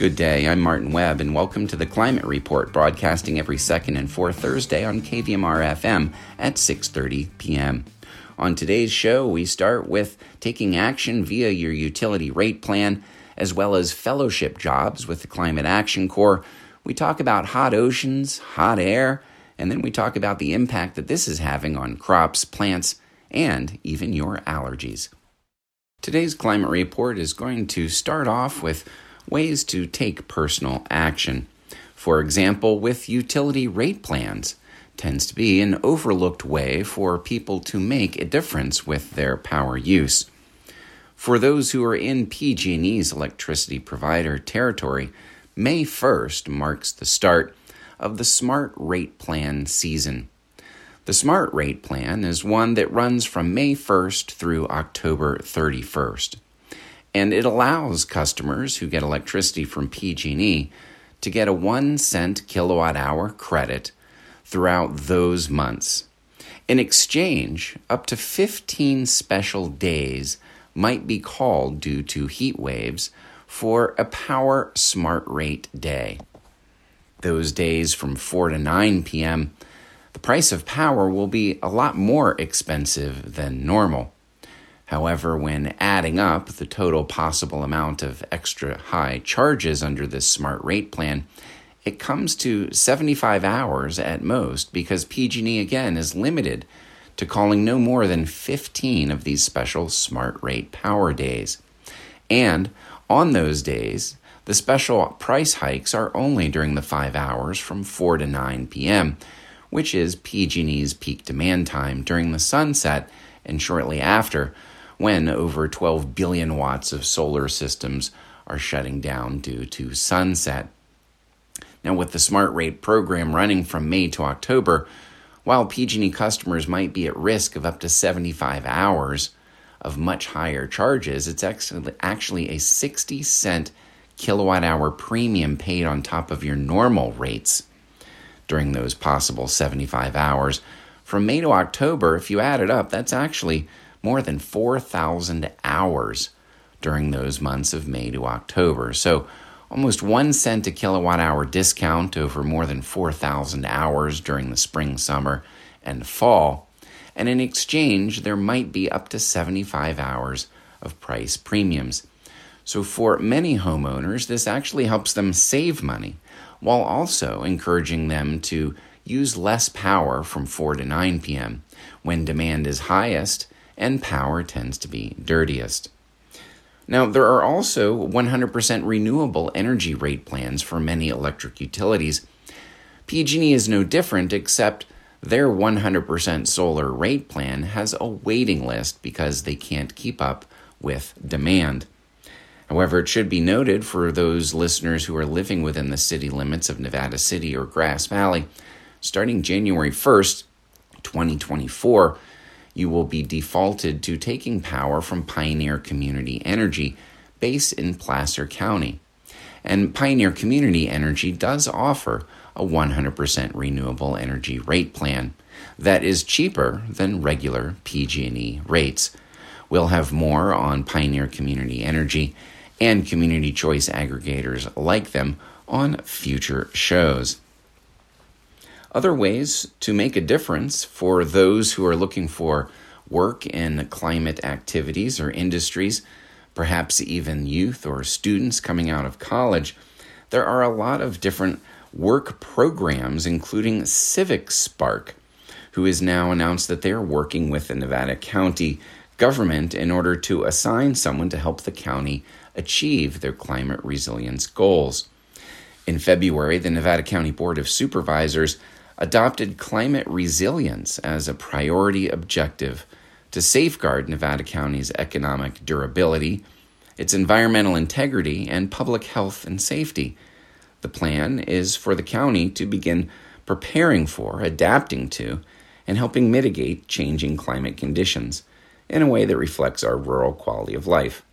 Good day. I'm Martin Webb, and welcome to the Climate Report, broadcasting every second and fourth Thursday on KVMR FM at 6:30 p.m. On today's show, we start with taking action via your utility rate plan, as well as fellowship jobs with the Climate Action Corps. We talk about hot oceans, hot air, and then we talk about the impact that this is having on crops, plants, and even your allergies. Today's climate report is going to start off with ways to take personal action. For example, with utility rate plans tends to be an overlooked way for people to make a difference with their power use. For those who are in PG&E's electricity provider territory, May 1st marks the start of the Smart Rate Plan season. The Smart Rate Plan is one that runs from May 1st through October 31st and it allows customers who get electricity from PG&E to get a 1 cent kilowatt hour credit throughout those months. In exchange, up to 15 special days might be called due to heat waves for a power smart rate day. Those days from 4 to 9 p.m., the price of power will be a lot more expensive than normal. However, when adding up the total possible amount of extra high charges under this smart rate plan, it comes to 75 hours at most because PG&E again is limited to calling no more than 15 of these special smart rate power days. And on those days, the special price hikes are only during the 5 hours from 4 to 9 p.m., which is PG&E's peak demand time during the sunset and shortly after when over 12 billion watts of solar systems are shutting down due to sunset. Now, with the Smart Rate program running from May to October, while PG&E customers might be at risk of up to 75 hours of much higher charges, it's actually a 60 cent kilowatt hour premium paid on top of your normal rates during those possible 75 hours. From May to October, if you add it up, that's actually more than 4,000 hours during those months of May to October. So, almost one cent a kilowatt hour discount over more than 4,000 hours during the spring, summer, and fall. And in exchange, there might be up to 75 hours of price premiums. So, for many homeowners, this actually helps them save money while also encouraging them to use less power from 4 to 9 p.m. when demand is highest and power tends to be dirtiest. Now, there are also 100% renewable energy rate plans for many electric utilities. PG&E is no different except their 100% solar rate plan has a waiting list because they can't keep up with demand. However, it should be noted for those listeners who are living within the city limits of Nevada City or Grass Valley, starting January 1st, 2024, you will be defaulted to taking power from Pioneer Community Energy, based in Placer County. And Pioneer Community Energy does offer a 100% renewable energy rate plan that is cheaper than regular PG&E rates. We'll have more on Pioneer Community Energy and community choice aggregators like them on future shows. Other ways to make a difference for those who are looking for work in climate activities or industries, perhaps even youth or students coming out of college, there are a lot of different work programs, including Civic Spark, who has now announced that they are working with the Nevada County government in order to assign someone to help the county achieve their climate resilience goals. In February, the Nevada County Board of Supervisors adopted climate resilience as a priority objective to safeguard Nevada County's economic durability, its environmental integrity, and public health and safety. The plan is for the county to begin preparing for, adapting to, and helping mitigate changing climate conditions in a way that reflects our rural quality of life.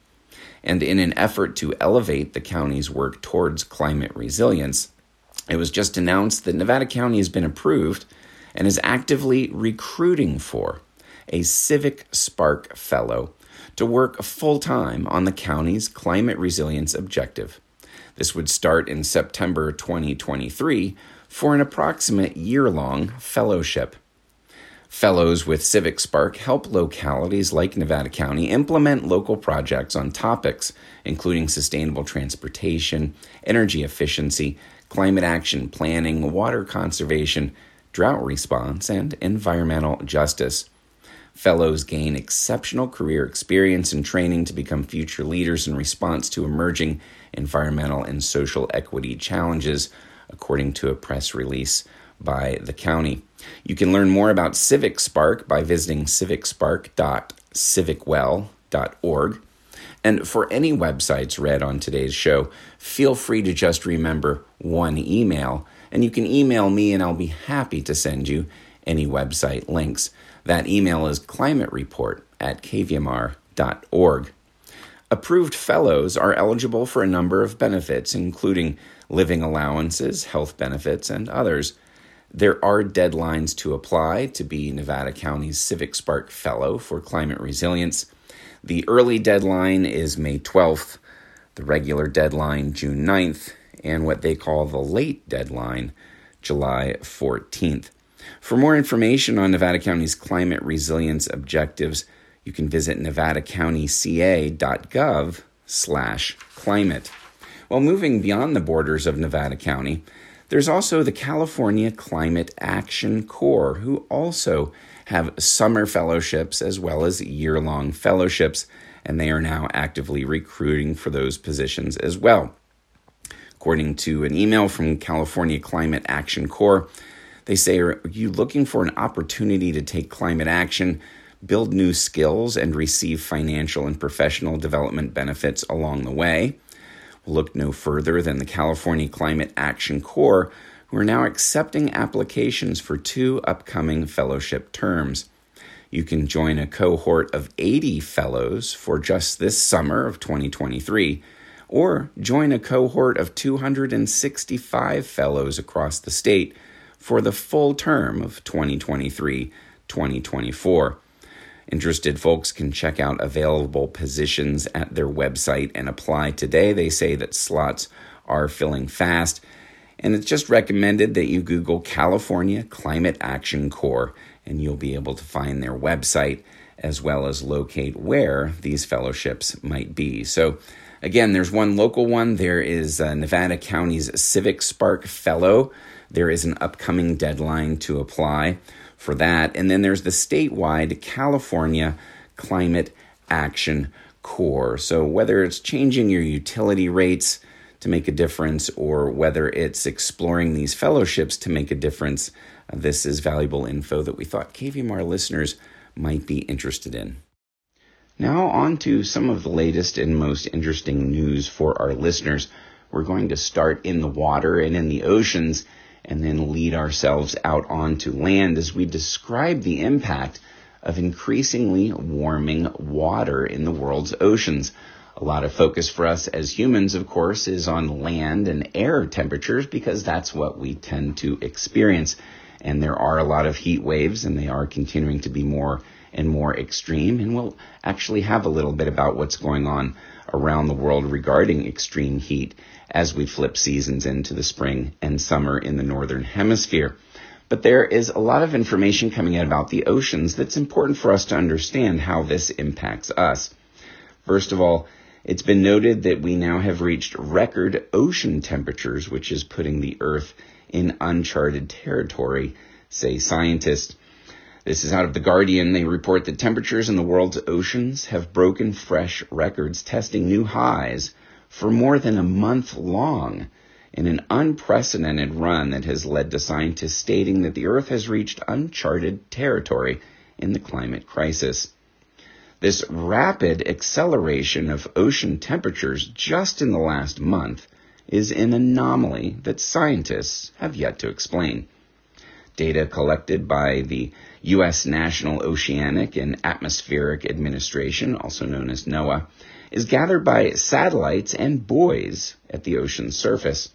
And in an effort to elevate the county's work towards climate resilience, it was just announced that Nevada County has been approved and is actively recruiting for a Civic Spark Fellow to work full time on the county's climate resilience objective. This would start in September 2023 for an approximate year long fellowship. Fellows with Civic Spark help localities like Nevada County implement local projects on topics including sustainable transportation, energy efficiency, climate action planning, water conservation, drought response, and environmental justice. Fellows gain exceptional career experience and training to become future leaders in response to emerging environmental and social equity challenges, according to a press release by the county. You can learn more about Civic Spark by visiting civicspark.civicwell.org. And for any websites read on today's show, feel free to just remember one email, and you can email me, and I'll be happy to send you any website links. That email is climatereport at kvmr.org. Approved fellows are eligible for a number of benefits, including living allowances, health benefits, and others. There are deadlines to apply to be Nevada County's Civic Spark Fellow for Climate Resilience. The early deadline is May 12th, the regular deadline June 9th, and what they call the late deadline July 14th. For more information on Nevada County's climate resilience objectives, you can visit nevadacountyca.gov slash climate. Well, moving beyond the borders of Nevada County, there's also the California Climate Action Corps, who also have summer fellowships as well as year long fellowships, and they are now actively recruiting for those positions as well. According to an email from California Climate Action Corps, they say, Are you looking for an opportunity to take climate action, build new skills, and receive financial and professional development benefits along the way? Look no further than the California Climate Action Corps, who are now accepting applications for two upcoming fellowship terms. You can join a cohort of 80 fellows for just this summer of 2023, or join a cohort of 265 fellows across the state for the full term of 2023 2024. Interested folks can check out available positions at their website and apply today. They say that slots are filling fast, and it's just recommended that you Google California Climate Action Corps, and you'll be able to find their website as well as locate where these fellowships might be. So, again, there's one local one. There is uh, Nevada County's Civic Spark Fellow. There is an upcoming deadline to apply for that. And then there's the statewide California Climate Action Corps. So whether it's changing your utility rates to make a difference or whether it's exploring these fellowships to make a difference, uh, this is valuable info that we thought KVMR listeners might be interested in. Now, on to some of the latest and most interesting news for our listeners. We're going to start in the water and in the oceans and then lead ourselves out onto land as we describe the impact of increasingly warming water in the world's oceans. A lot of focus for us as humans, of course, is on land and air temperatures because that's what we tend to experience. And there are a lot of heat waves and they are continuing to be more and more extreme. And we'll actually have a little bit about what's going on around the world regarding extreme heat as we flip seasons into the spring and summer in the northern hemisphere. But there is a lot of information coming out about the oceans that's important for us to understand how this impacts us. First of all, it's been noted that we now have reached record ocean temperatures, which is putting the Earth in uncharted territory, say scientists. This is out of The Guardian. They report that temperatures in the world's oceans have broken fresh records, testing new highs for more than a month long in an unprecedented run that has led to scientists stating that the Earth has reached uncharted territory in the climate crisis. This rapid acceleration of ocean temperatures just in the last month is an anomaly that scientists have yet to explain. Data collected by the U.S. National Oceanic and Atmospheric Administration, also known as NOAA, is gathered by satellites and buoys at the ocean's surface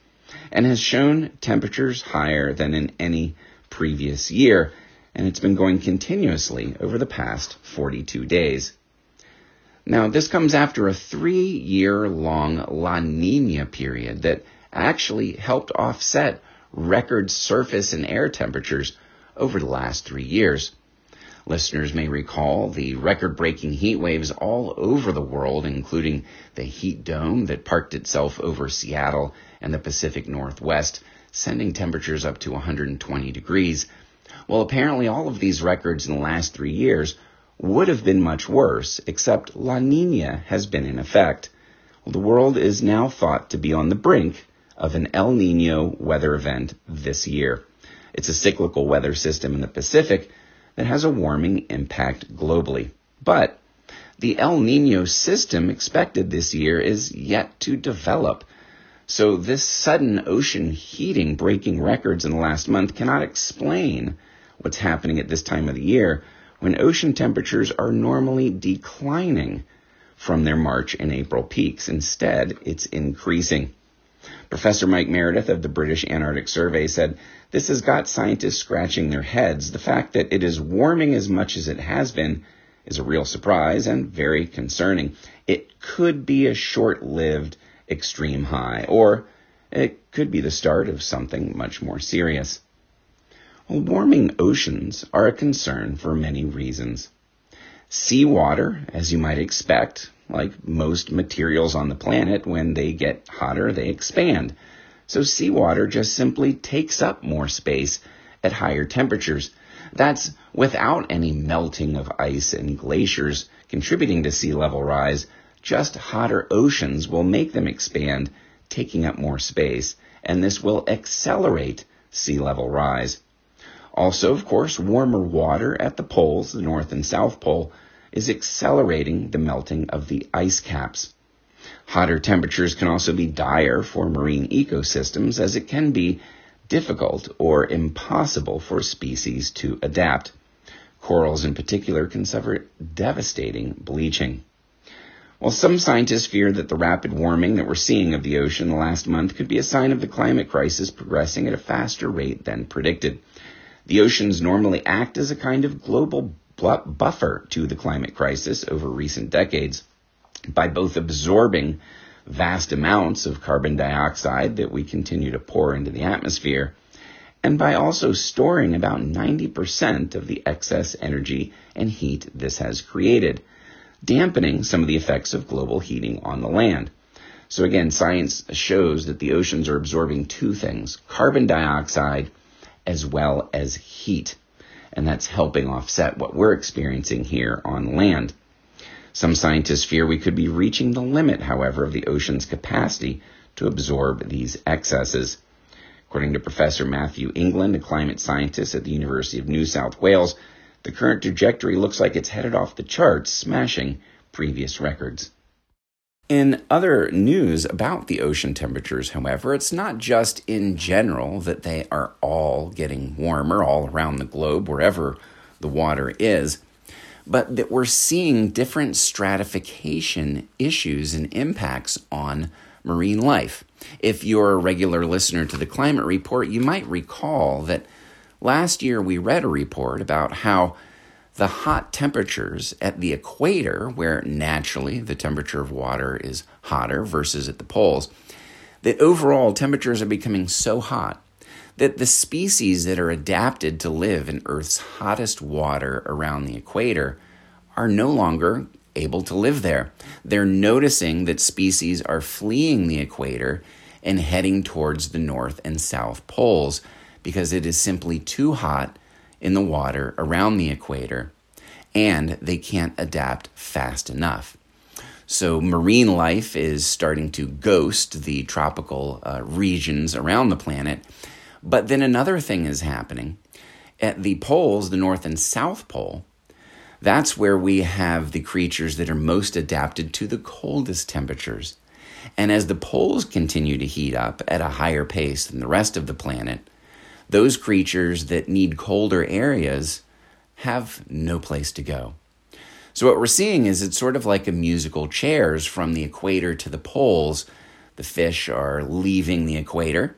and has shown temperatures higher than in any previous year, and it's been going continuously over the past 42 days. Now, this comes after a three year long La Nina period that actually helped offset record surface and air temperatures over the last three years. Listeners may recall the record breaking heat waves all over the world, including the heat dome that parked itself over Seattle and the Pacific Northwest, sending temperatures up to 120 degrees. Well, apparently, all of these records in the last three years would have been much worse, except La Nina has been in effect. Well, the world is now thought to be on the brink of an El Nino weather event this year. It's a cyclical weather system in the Pacific that has a warming impact globally. But the El Nino system expected this year is yet to develop. So this sudden ocean heating breaking records in the last month cannot explain what's happening at this time of the year when ocean temperatures are normally declining from their March and April peaks. Instead, it's increasing. Professor Mike Meredith of the British Antarctic Survey said this has got scientists scratching their heads. The fact that it is warming as much as it has been is a real surprise and very concerning. It could be a short lived extreme high, or it could be the start of something much more serious. Warming oceans are a concern for many reasons. Seawater, as you might expect, like most materials on the planet, when they get hotter, they expand. So seawater just simply takes up more space at higher temperatures. That's without any melting of ice and glaciers contributing to sea level rise. Just hotter oceans will make them expand, taking up more space, and this will accelerate sea level rise. Also, of course, warmer water at the poles, the North and South Pole, is accelerating the melting of the ice caps. Hotter temperatures can also be dire for marine ecosystems as it can be difficult or impossible for species to adapt. Corals in particular can suffer devastating bleaching. While some scientists fear that the rapid warming that we're seeing of the ocean the last month could be a sign of the climate crisis progressing at a faster rate than predicted. The oceans normally act as a kind of global buffer to the climate crisis over recent decades by both absorbing vast amounts of carbon dioxide that we continue to pour into the atmosphere and by also storing about 90% of the excess energy and heat this has created, dampening some of the effects of global heating on the land. So again, science shows that the oceans are absorbing two things, carbon dioxide as well as heat. And that's helping offset what we're experiencing here on land. Some scientists fear we could be reaching the limit, however, of the ocean's capacity to absorb these excesses. According to Professor Matthew England, a climate scientist at the University of New South Wales, the current trajectory looks like it's headed off the charts, smashing previous records. In other news about the ocean temperatures, however, it's not just in general that they are all getting warmer all around the globe, wherever the water is, but that we're seeing different stratification issues and impacts on marine life. If you're a regular listener to the climate report, you might recall that last year we read a report about how the hot temperatures at the equator, where naturally the temperature of water is hotter versus at the poles, that overall temperatures are becoming so hot that the species that are adapted to live in Earth's hottest water around the equator are no longer able to live there. They're noticing that species are fleeing the equator and heading towards the north and south poles because it is simply too hot in the water around the equator, and they can't adapt fast enough. So, marine life is starting to ghost the tropical uh, regions around the planet. But then another thing is happening. At the poles, the North and South Pole, that's where we have the creatures that are most adapted to the coldest temperatures. And as the poles continue to heat up at a higher pace than the rest of the planet, those creatures that need colder areas have no place to go. So, what we're seeing is it's sort of like a musical chairs from the equator to the poles. The fish are leaving the equator,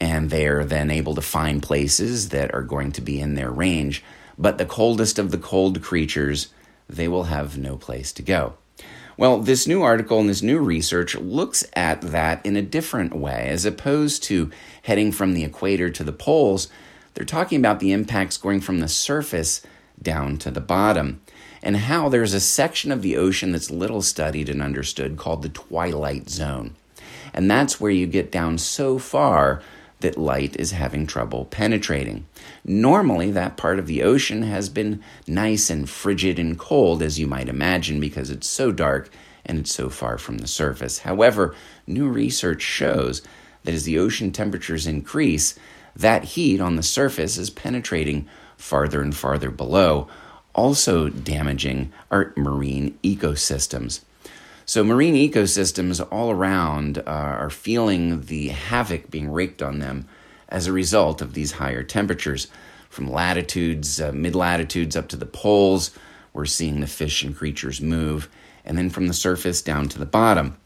and they're then able to find places that are going to be in their range. But the coldest of the cold creatures, they will have no place to go. Well, this new article and this new research looks at that in a different way. As opposed to heading from the equator to the poles, they're talking about the impacts going from the surface down to the bottom, and how there's a section of the ocean that's little studied and understood called the twilight zone. And that's where you get down so far that light is having trouble penetrating. Normally, that part of the ocean has been nice and frigid and cold, as you might imagine, because it's so dark and it's so far from the surface. However, new research shows that as the ocean temperatures increase, that heat on the surface is penetrating farther and farther below, also damaging our marine ecosystems. So, marine ecosystems all around uh, are feeling the havoc being wreaked on them as a result of these higher temperatures. From latitudes, uh, mid latitudes up to the poles, we're seeing the fish and creatures move, and then from the surface down to the bottom.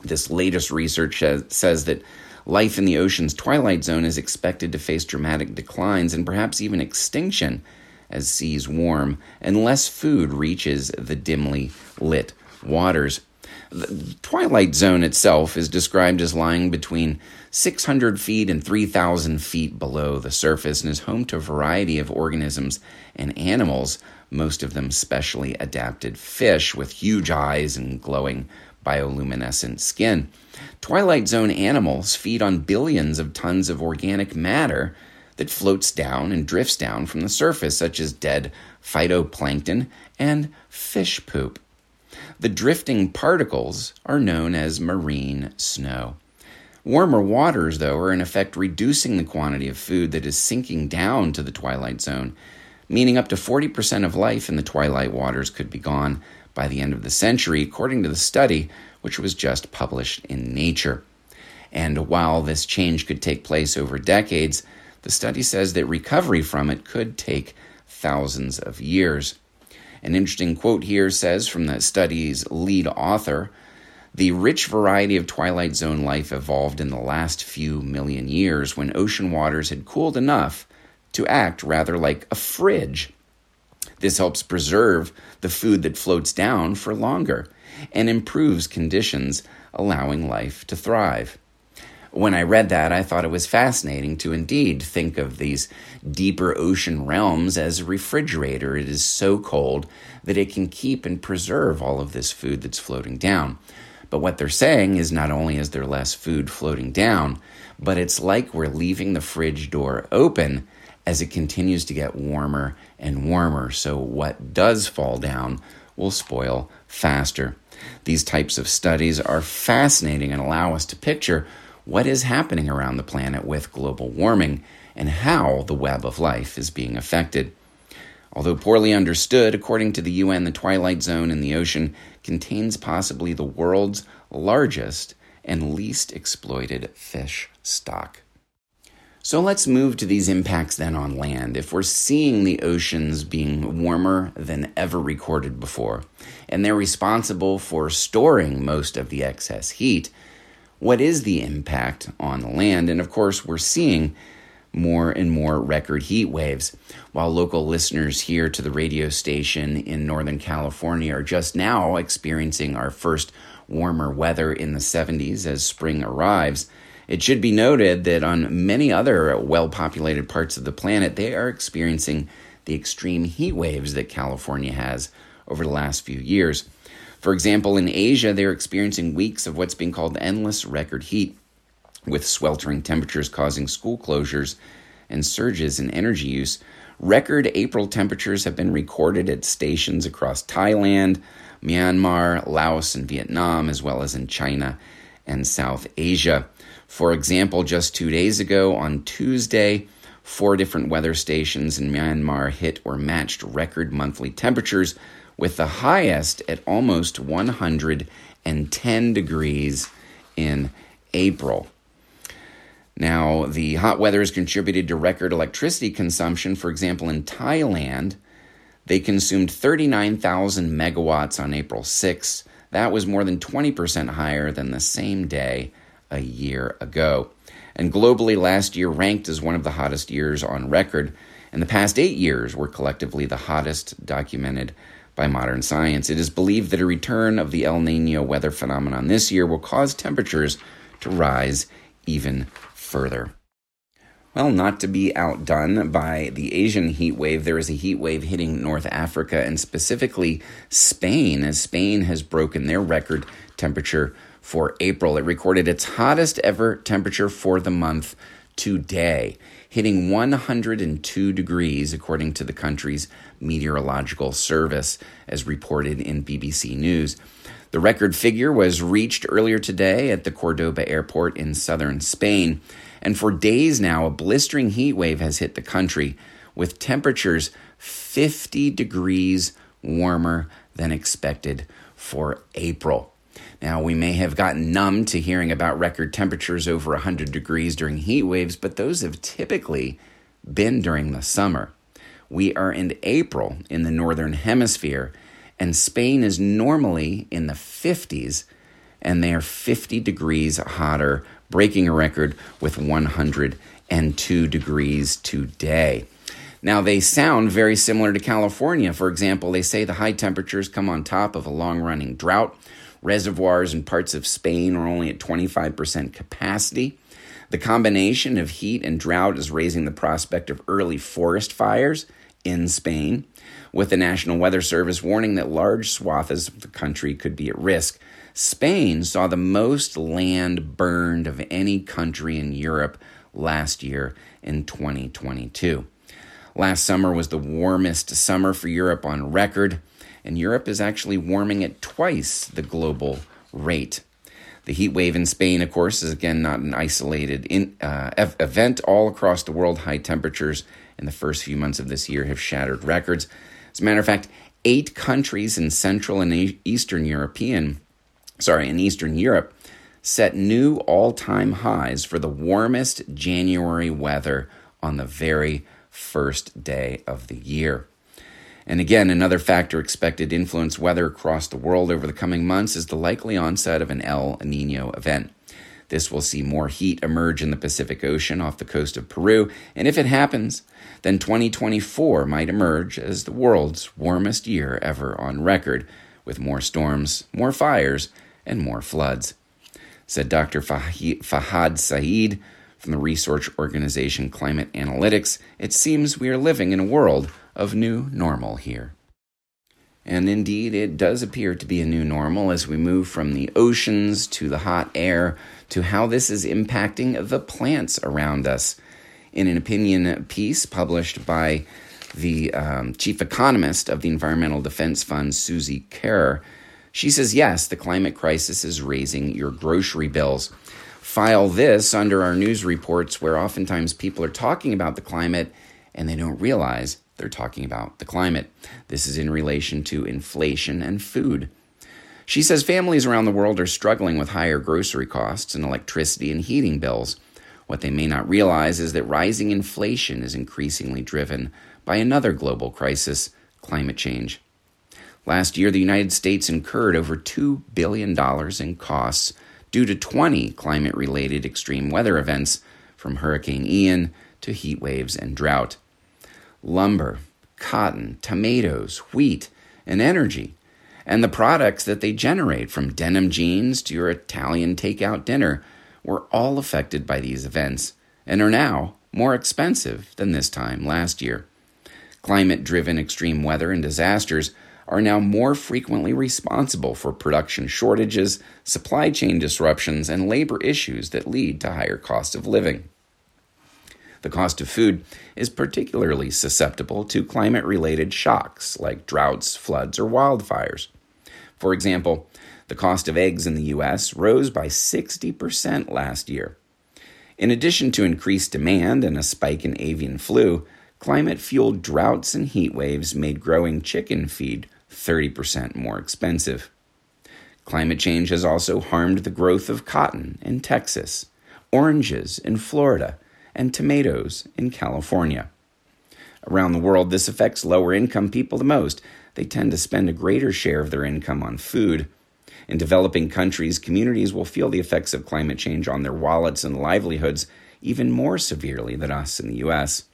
This latest research says that life in the ocean's twilight zone is expected to face dramatic declines and perhaps even extinction as seas warm and less food reaches the dimly lit waters. The twilight zone itself is described as lying between 600 feet and 3,000 feet below the surface and is home to a variety of organisms and animals, most of them specially adapted fish with huge eyes and glowing bioluminescent skin. Twilight zone animals feed on billions of tons of organic matter that floats down and drifts down from the surface, such as dead phytoplankton and fish poop. The drifting particles are known as marine snow. Warmer waters, though, are in effect reducing the quantity of food that is sinking down to the twilight zone, meaning up to 40% of life in the twilight waters could be gone by the end of the century, according to the study, which was just published in Nature. And while this change could take place over decades, the study says that recovery from it could take thousands of years. An interesting quote here says from the study's lead author The rich variety of Twilight Zone life evolved in the last few million years when ocean waters had cooled enough to act rather like a fridge. This helps preserve the food that floats down for longer and improves conditions, allowing life to thrive when I read that, I thought it was fascinating to indeed think of these deeper ocean realms as a refrigerator. It is so cold that it can keep and preserve all of this food that's floating down. But what they're saying is not only is there less food floating down, but it's like we're leaving the fridge door open as it continues to get warmer and warmer. So what does fall down will spoil faster. These types of studies are fascinating and allow us to picture what is happening around the planet with global warming and how the web of life is being affected. Although poorly understood, according to the UN, the twilight zone in the ocean contains possibly the world's largest and least exploited fish stock. So let's move to these impacts then on land. If we're seeing the oceans being warmer than ever recorded before, and they're responsible for storing most of the excess heat, what is the impact on the land? And of course, we're seeing more and more record heat waves. While local listeners here to the radio station in Northern California are just now experiencing our first warmer weather in the 70s as spring arrives, it should be noted that on many other well populated parts of the planet, they are experiencing the extreme heat waves that California has over the last few years. For example, in Asia, they're experiencing weeks of what's being called endless record heat, with sweltering temperatures causing school closures and surges in energy use. Record April temperatures have been recorded at stations across Thailand, Myanmar, Laos, and Vietnam, as well as in China and South Asia. For example, just two days ago on Tuesday, four different weather stations in Myanmar hit or matched record monthly temperatures with the highest at almost 110 degrees in April. Now, the hot weather has contributed to record electricity consumption. For example, in Thailand, they consumed 39,000 megawatts on April 6. That was more than 20% higher than the same day a year ago. And globally, last year ranked as one of the hottest years on record. And the past eight years were collectively the hottest documented by modern science. It is believed that a return of the El Nino weather phenomenon this year will cause temperatures to rise even further. Well, not to be outdone by the Asian heat wave, there is a heat wave hitting North Africa and specifically Spain, as Spain has broken their record temperature for April. It recorded its hottest ever temperature for the month today, hitting 102 degrees, according to the country's meteorological service, as reported in BBC News. The record figure was reached earlier today at the Cordoba airport in southern Spain. And for days now, a blistering heat wave has hit the country with temperatures 50 degrees warmer than expected for April. Now, we may have gotten numb to hearing about record temperatures over 100 degrees during heat waves, but those have typically been during the summer. We are in April in the Northern Hemisphere, and Spain is normally in the 50s, and they are 50 degrees hotter breaking a record with 102 degrees today. Now, they sound very similar to California. For example, they say the high temperatures come on top of a long running drought. Reservoirs in parts of Spain are only at 25% capacity. The combination of heat and drought is raising the prospect of early forest fires in Spain, with the National Weather Service warning that large swaths of the country could be at risk Spain saw the most land burned of any country in Europe last year in 2022. Last summer was the warmest summer for Europe on record, and Europe is actually warming at twice the global rate. The heat wave in Spain, of course, is again not an isolated in, uh, event. All across the world, high temperatures in the first few months of this year have shattered records. As a matter of fact, eight countries in Central and Eastern European sorry, in Eastern Europe set new all time highs for the warmest January weather on the very first day of the year. And again, another factor expected to influence weather across the world over the coming months is the likely onset of an El Nino event. This will see more heat emerge in the Pacific Ocean off the coast of Peru, and if it happens, then 2024 might emerge as the world's warmest year ever on record, with more storms, more fires, and more floods, said Dr. Fahad Saeed from the research organization Climate Analytics. It seems we are living in a world of new normal here. And indeed, it does appear to be a new normal as we move from the oceans to the hot air to how this is impacting the plants around us. In an opinion piece published by the um, chief economist of the Environmental Defense Fund, Suzi Kerr, she says, yes, the climate crisis is raising your grocery bills. File this under our news reports where oftentimes people are talking about the climate and they don't realize they're talking about the climate. This is in relation to inflation and food. She says families around the world are struggling with higher grocery costs and electricity and heating bills. What they may not realize is that rising inflation is increasingly driven by another global crisis climate change. Last year, the United States incurred over $2 billion in costs due to 20 climate related extreme weather events, from Hurricane Ian to heat waves and drought. Lumber, cotton, tomatoes, wheat, and energy, and the products that they generate, from denim jeans to your Italian takeout dinner, were all affected by these events and are now more expensive than this time last year. Climate driven extreme weather and disasters are now more frequently responsible for production shortages, supply chain disruptions, and labor issues that lead to higher cost of living. The cost of food is particularly susceptible to climate related shocks like droughts, floods, or wildfires. For example, the cost of eggs in the U.S. rose by 60% last year. In addition to increased demand and a spike in avian flu, climate fueled droughts and heat waves made growing chicken feed 30% more expensive. Climate change has also harmed the growth of cotton in Texas, oranges in Florida, and tomatoes in California. Around the world, this affects lower income people the most. They tend to spend a greater share of their income on food. In developing countries, communities will feel the effects of climate change on their wallets and livelihoods even more severely than us in the U.S.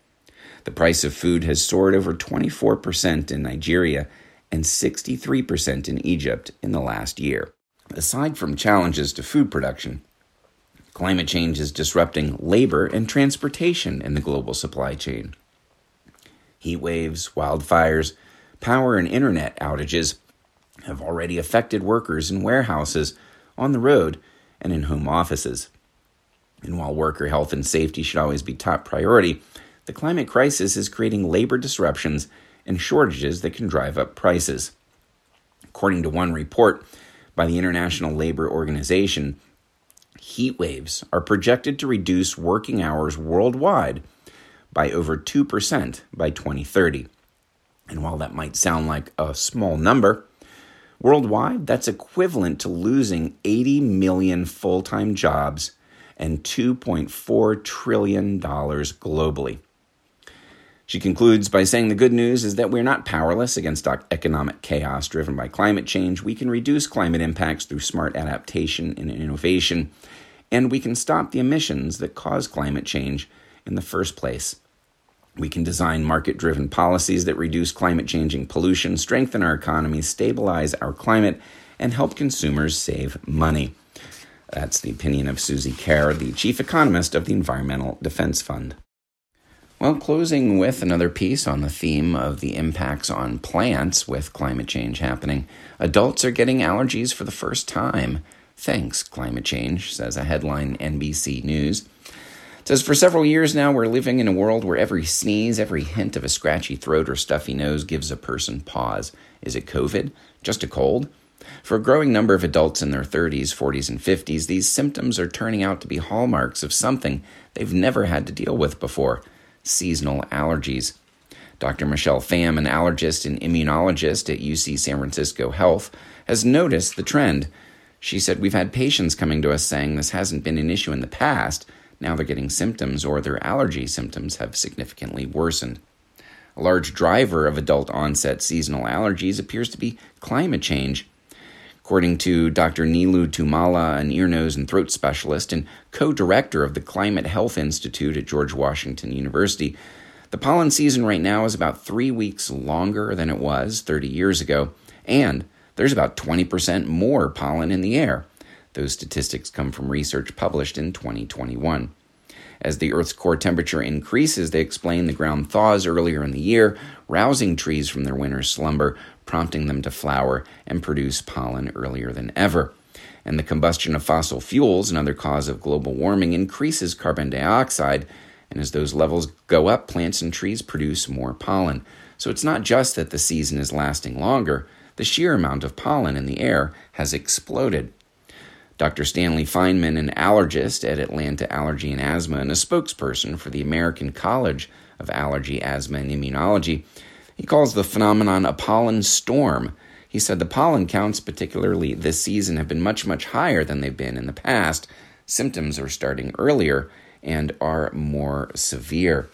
The price of food has soared over 24% in Nigeria and 63% in Egypt in the last year. Aside from challenges to food production, climate change is disrupting labor and transportation in the global supply chain. Heat waves, wildfires, power and internet outages have already affected workers in warehouses, on the road, and in home offices. And while worker health and safety should always be top priority, the climate crisis is creating labor disruptions and shortages that can drive up prices. According to one report by the International Labor Organization, heat waves are projected to reduce working hours worldwide by over 2% by 2030. And while that might sound like a small number, worldwide that's equivalent to losing 80 million full time jobs and $2.4 trillion globally. She concludes by saying the good news is that we're not powerless against economic chaos driven by climate change. We can reduce climate impacts through smart adaptation and innovation, and we can stop the emissions that cause climate change in the first place. We can design market driven policies that reduce climate changing pollution, strengthen our economy, stabilize our climate, and help consumers save money. That's the opinion of Suzi Kerr, the chief economist of the Environmental Defense Fund. Well, closing with another piece on the theme of the impacts on plants with climate change happening. Adults are getting allergies for the first time. Thanks, climate change, says a headline NBC News. It says for several years now, we're living in a world where every sneeze, every hint of a scratchy throat or stuffy nose gives a person pause. Is it COVID? Just a cold? For a growing number of adults in their 30s, 40s, and 50s, these symptoms are turning out to be hallmarks of something they've never had to deal with before seasonal allergies. Dr. Michelle Pham, an allergist and immunologist at UC San Francisco Health, has noticed the trend. She said, We've had patients coming to us saying this hasn't been an issue in the past. Now they're getting symptoms or their allergy symptoms have significantly worsened. A large driver of adult onset seasonal allergies appears to be climate change. According to Dr. Neelu Tummala, an ear, nose, and throat specialist and co director of the Climate Health Institute at George Washington University, the pollen season right now is about three weeks longer than it was 30 years ago, and there's about 20% more pollen in the air. Those statistics come from research published in 2021. As the Earth's core temperature increases, they explain the ground thaws earlier in the year, rousing trees from their winter slumber, prompting them to flower and produce pollen earlier than ever. And the combustion of fossil fuels, another cause of global warming, increases carbon dioxide. And as those levels go up, plants and trees produce more pollen. So it's not just that the season is lasting longer, the sheer amount of pollen in the air has exploded. Dr. Stanley Fineman, an allergist at Atlanta Allergy and Asthma and a spokesperson for the American College of Allergy, Asthma, and Immunology, he calls the phenomenon a pollen storm. He said the pollen counts, particularly this season, have been much, much higher than they've been in the past. Symptoms are starting earlier and are more severe.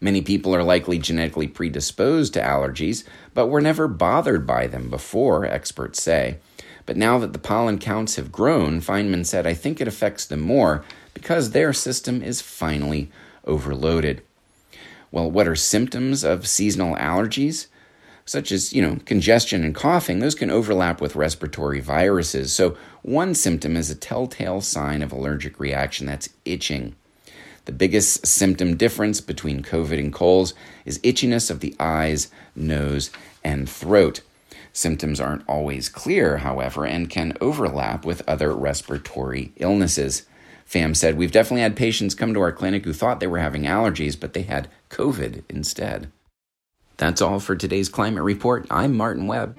Many people are likely genetically predisposed to allergies, but were never bothered by them before, experts say. But now that the pollen counts have grown, Fineman said, I think it affects them more because their system is finally overloaded. Well, what are symptoms of seasonal allergies? Such as, you know, congestion and coughing, those can overlap with respiratory viruses. So, one symptom is a telltale sign of allergic reaction that's itching. The biggest symptom difference between COVID and colds is itchiness of the eyes, nose, and throat. Symptoms aren't always clear, however, and can overlap with other respiratory illnesses. Pham said, We've definitely had patients come to our clinic who thought they were having allergies, but they had COVID instead. That's all for today's climate report. I'm Martin Webb.